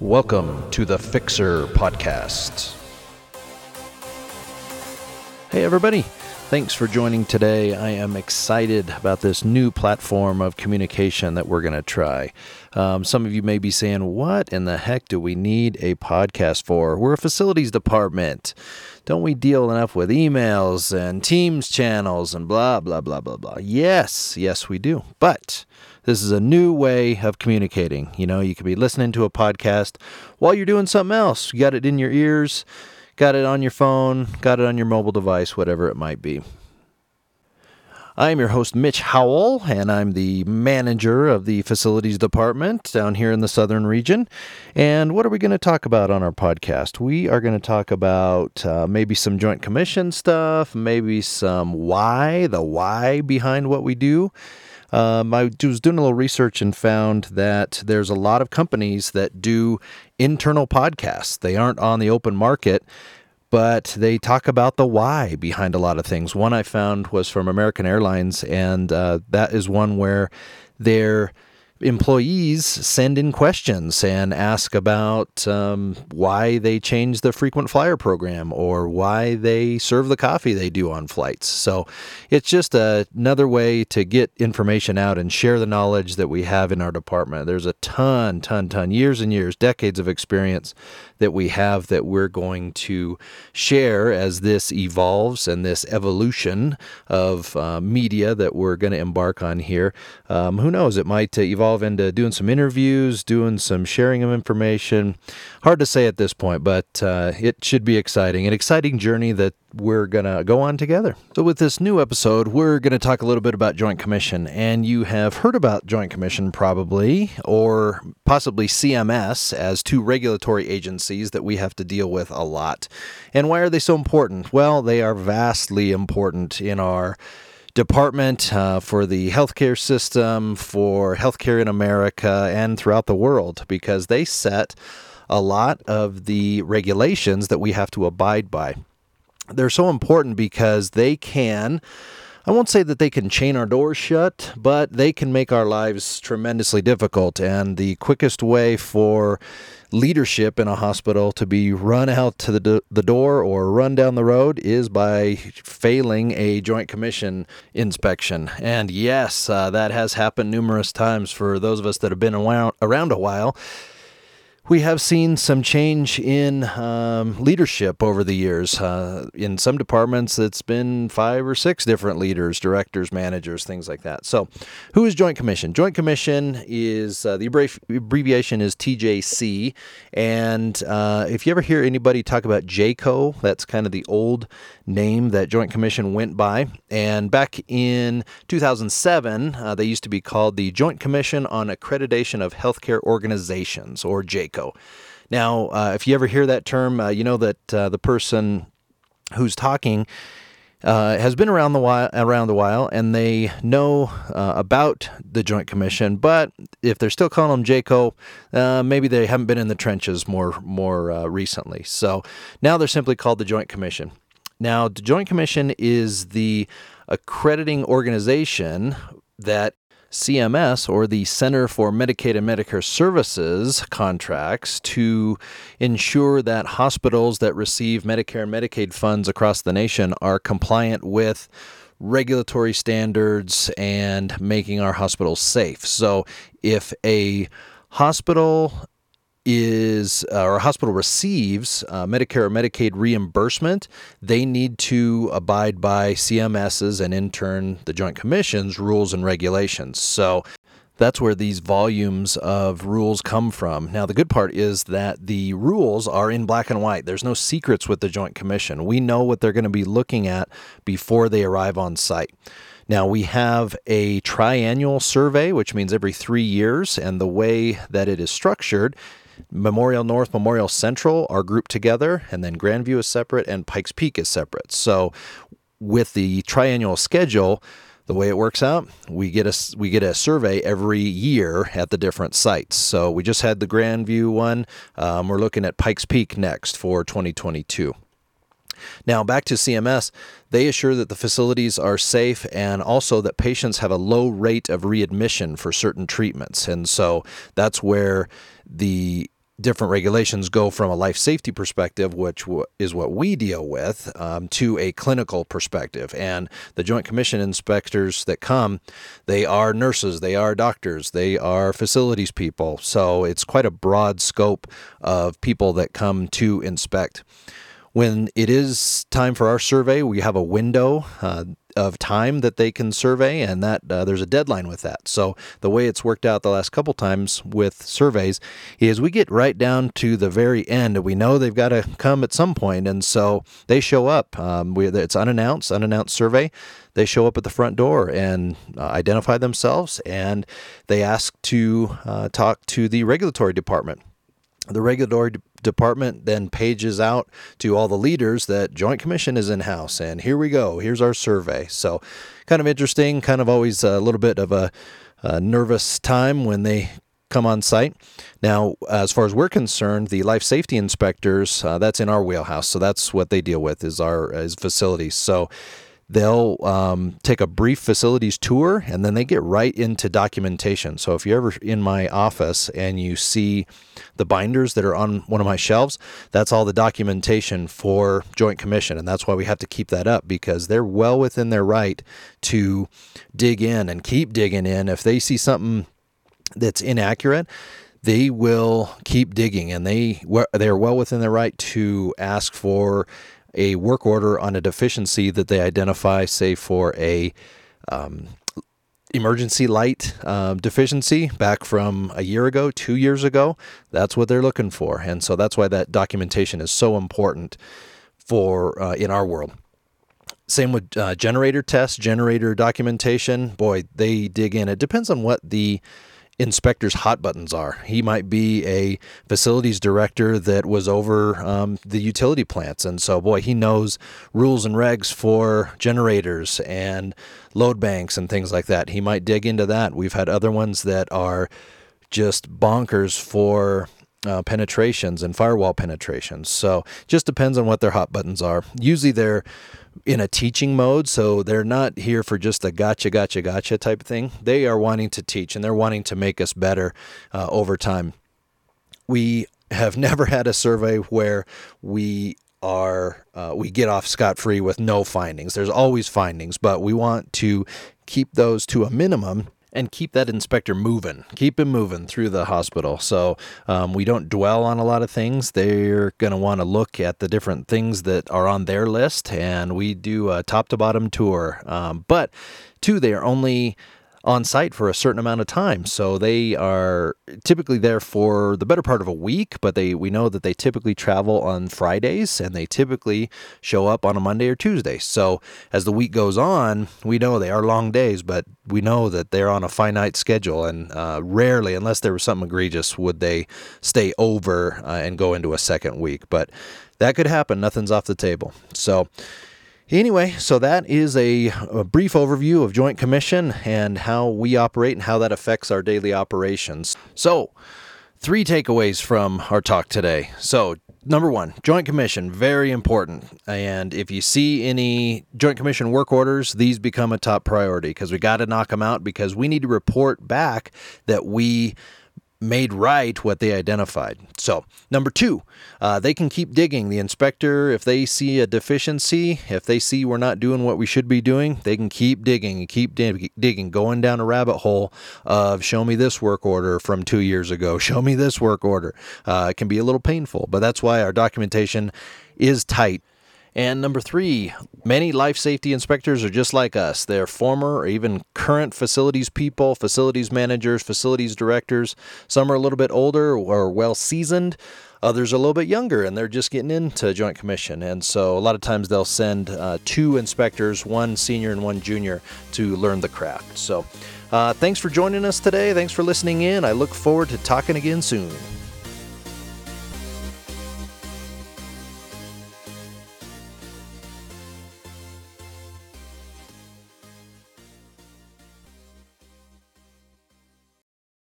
Welcome to the Fixer Podcast. Hey, everybody. Thanks for joining today. I am excited about this new platform of communication that we're going to try. Um, some of you may be saying, What in the heck do we need a podcast for? We're a facilities department. Don't we deal enough with emails and Teams channels and blah, blah, blah, blah, blah? Yes, yes, we do. But this is a new way of communicating. You know, you could be listening to a podcast while you're doing something else. You got it in your ears, got it on your phone, got it on your mobile device, whatever it might be. I'm your host, Mitch Howell, and I'm the manager of the facilities department down here in the southern region. And what are we going to talk about on our podcast? We are going to talk about uh, maybe some joint commission stuff, maybe some why, the why behind what we do. Um, I was doing a little research and found that there's a lot of companies that do internal podcasts. They aren't on the open market, but they talk about the why behind a lot of things. One I found was from American Airlines, and uh, that is one where they're employees send in questions and ask about um, why they change the frequent flyer program or why they serve the coffee they do on flights. So it's just a, another way to get information out and share the knowledge that we have in our department. There's a ton, ton, ton, years and years, decades of experience that we have that we're going to share as this evolves and this evolution of uh, media that we're going to embark on here. Um, who knows? It might evolve evolve into doing some interviews, doing some sharing of information. Hard to say at this point, but uh, it should be exciting. An exciting journey that we're going to go on together. So, with this new episode, we're going to talk a little bit about Joint Commission. And you have heard about Joint Commission probably, or possibly CMS, as two regulatory agencies that we have to deal with a lot. And why are they so important? Well, they are vastly important in our department uh, for the healthcare system, for healthcare in America, and throughout the world because they set a lot of the regulations that we have to abide by. They're so important because they can. I won't say that they can chain our doors shut, but they can make our lives tremendously difficult. And the quickest way for leadership in a hospital to be run out to the, do- the door or run down the road is by failing a joint commission inspection. And yes, uh, that has happened numerous times for those of us that have been around, around a while we have seen some change in um, leadership over the years. Uh, in some departments, it's been five or six different leaders, directors, managers, things like that. So, who is Joint Commission? Joint Commission is uh, the abbreviation is TJC. And uh, if you ever hear anybody talk about JCAHO, that's kind of the old name that Joint Commission went by. And back in 2007, uh, they used to be called the Joint Commission on Accreditation of Healthcare Organizations, or JCAHO. Now, uh, if you ever hear that term, uh, you know that uh, the person who's talking uh, has been around the while, around a while, and they know uh, about the Joint Commission. But if they're still calling them JCAHO, uh, maybe they haven't been in the trenches more more uh, recently. So now they're simply called the Joint Commission. Now, the Joint Commission is the accrediting organization that CMS, or the Center for Medicaid and Medicare Services, contracts to ensure that hospitals that receive Medicare and Medicaid funds across the nation are compliant with regulatory standards and making our hospitals safe. So, if a hospital is uh, or a hospital receives uh, Medicare or Medicaid reimbursement, they need to abide by CMS's and in turn the Joint Commission's rules and regulations. So that's where these volumes of rules come from. Now, the good part is that the rules are in black and white. There's no secrets with the Joint Commission. We know what they're going to be looking at before they arrive on site. Now, we have a triennial survey, which means every three years, and the way that it is structured Memorial North, Memorial Central are grouped together, and then Grandview is separate and Pikes Peak is separate. So, with the triennial schedule, the way it works out, we get a we get a survey every year at the different sites. So we just had the Grandview one. Um, we're looking at Pikes Peak next for 2022. Now, back to CMS, they assure that the facilities are safe and also that patients have a low rate of readmission for certain treatments. And so that's where the different regulations go from a life safety perspective, which is what we deal with, um, to a clinical perspective. And the Joint Commission inspectors that come, they are nurses, they are doctors, they are facilities people. So it's quite a broad scope of people that come to inspect. When it is time for our survey, we have a window. Uh, of time that they can survey, and that uh, there's a deadline with that. So the way it's worked out the last couple times with surveys is we get right down to the very end, and we know they've got to come at some point, and so they show up. Um, we, it's unannounced, unannounced survey. They show up at the front door and uh, identify themselves, and they ask to uh, talk to the regulatory department. The regulatory department then pages out to all the leaders that Joint Commission is in house, and here we go. Here's our survey. So, kind of interesting, kind of always a little bit of a, a nervous time when they come on site. Now, as far as we're concerned, the life safety inspectors uh, that's in our wheelhouse, so that's what they deal with is our is facilities. So they'll um, take a brief facilities tour and then they get right into documentation. So if you're ever in my office and you see the binders that are on one of my shelves, that's all the documentation for Joint Commission. And that's why we have to keep that up because they're well within their right to dig in and keep digging in. If they see something that's inaccurate, they will keep digging and they they are well within their right to ask for a work order on a deficiency that they identify, say for a um, emergency light um, deficiency back from a year ago, two years ago. That's what they're looking for, and so that's why that documentation is so important for uh, in our world. Same with uh, generator tests, generator documentation. Boy, they dig in. It depends on what the inspector's hot buttons are. He might be a facilities director that was over um, the utility plants. And so, boy, he knows rules and regs for generators and load banks and things like that. He might dig into that. We've had other ones that are just bonkers for uh, penetrations and firewall penetrations. So just depends on what their hot buttons are. Usually they're in a teaching mode. So they're not here for just a gotcha, gotcha, gotcha type thing. They are wanting to teach and they're wanting to make us better uh, over time. We have never had a survey where we are uh, we get off scot free with no findings. There's always findings, but we want to keep those to a minimum and keep that inspector moving, keep him moving through the hospital. So um, we don't dwell on a lot of things. They're going to want to look at the different things that are on their list, and we do a top to bottom tour. Um, but two, they are only on site for a certain amount of time. So they are typically there for the better part of a week, but they we know that they typically travel on Fridays and they typically show up on a Monday or Tuesday. So as the week goes on, we know they are long days, but we know that they're on a finite schedule and uh, rarely, unless there was something egregious, would they stay over uh, and go into a second week. But that could happen. Nothing's off the table. So Anyway, so that is a, a, brief overview of Joint Commission and how we operate and how that affects our daily operations. So, three takeaways from our talk today. So, number one, Joint Commission, very important. And if you see any Joint Commission work orders, these become a top priority because we got to knock them out because we need to report back that we made right what they identified. So, number two, uh, they can keep digging. The inspector, if they see a deficiency, if they see we're not doing what we should be doing, they can keep digging and keep dig- digging, going down a rabbit hole of show me this work order from two years ago, show me this work order. Uh, it can be a little painful, but that's why our documentation is tight. And number three, many life safety inspectors are just like us. They're former or even current facilities people, facilities managers, facilities directors. Some are a little bit older or well seasoned. Others are a little bit younger and they're just getting into Joint Commission. And so a lot of times they'll send uh, two inspectors, one senior and one junior, to learn the craft. So uh, thanks for joining us today. Thanks for listening in. I look forward to talking again soon.